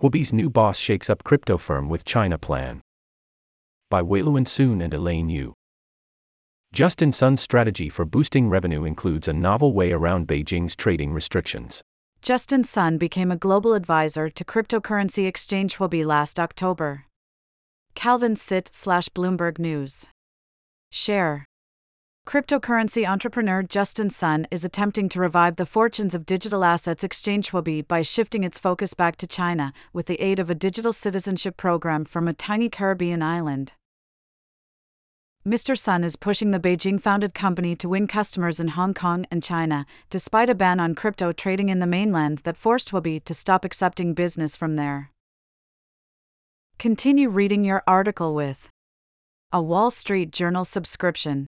Huobi's new boss shakes up crypto firm with China plan. By Weilun Soon and Elaine Yu. Justin Sun's strategy for boosting revenue includes a novel way around Beijing's trading restrictions. Justin Sun became a global advisor to cryptocurrency exchange Huobi last October. Calvin Sit slash Bloomberg News. Share. Cryptocurrency entrepreneur Justin Sun is attempting to revive the fortunes of digital assets exchange Huobi by shifting its focus back to China with the aid of a digital citizenship program from a tiny Caribbean island. Mr. Sun is pushing the Beijing founded company to win customers in Hong Kong and China, despite a ban on crypto trading in the mainland that forced Huobi to stop accepting business from there. Continue reading your article with a Wall Street Journal subscription.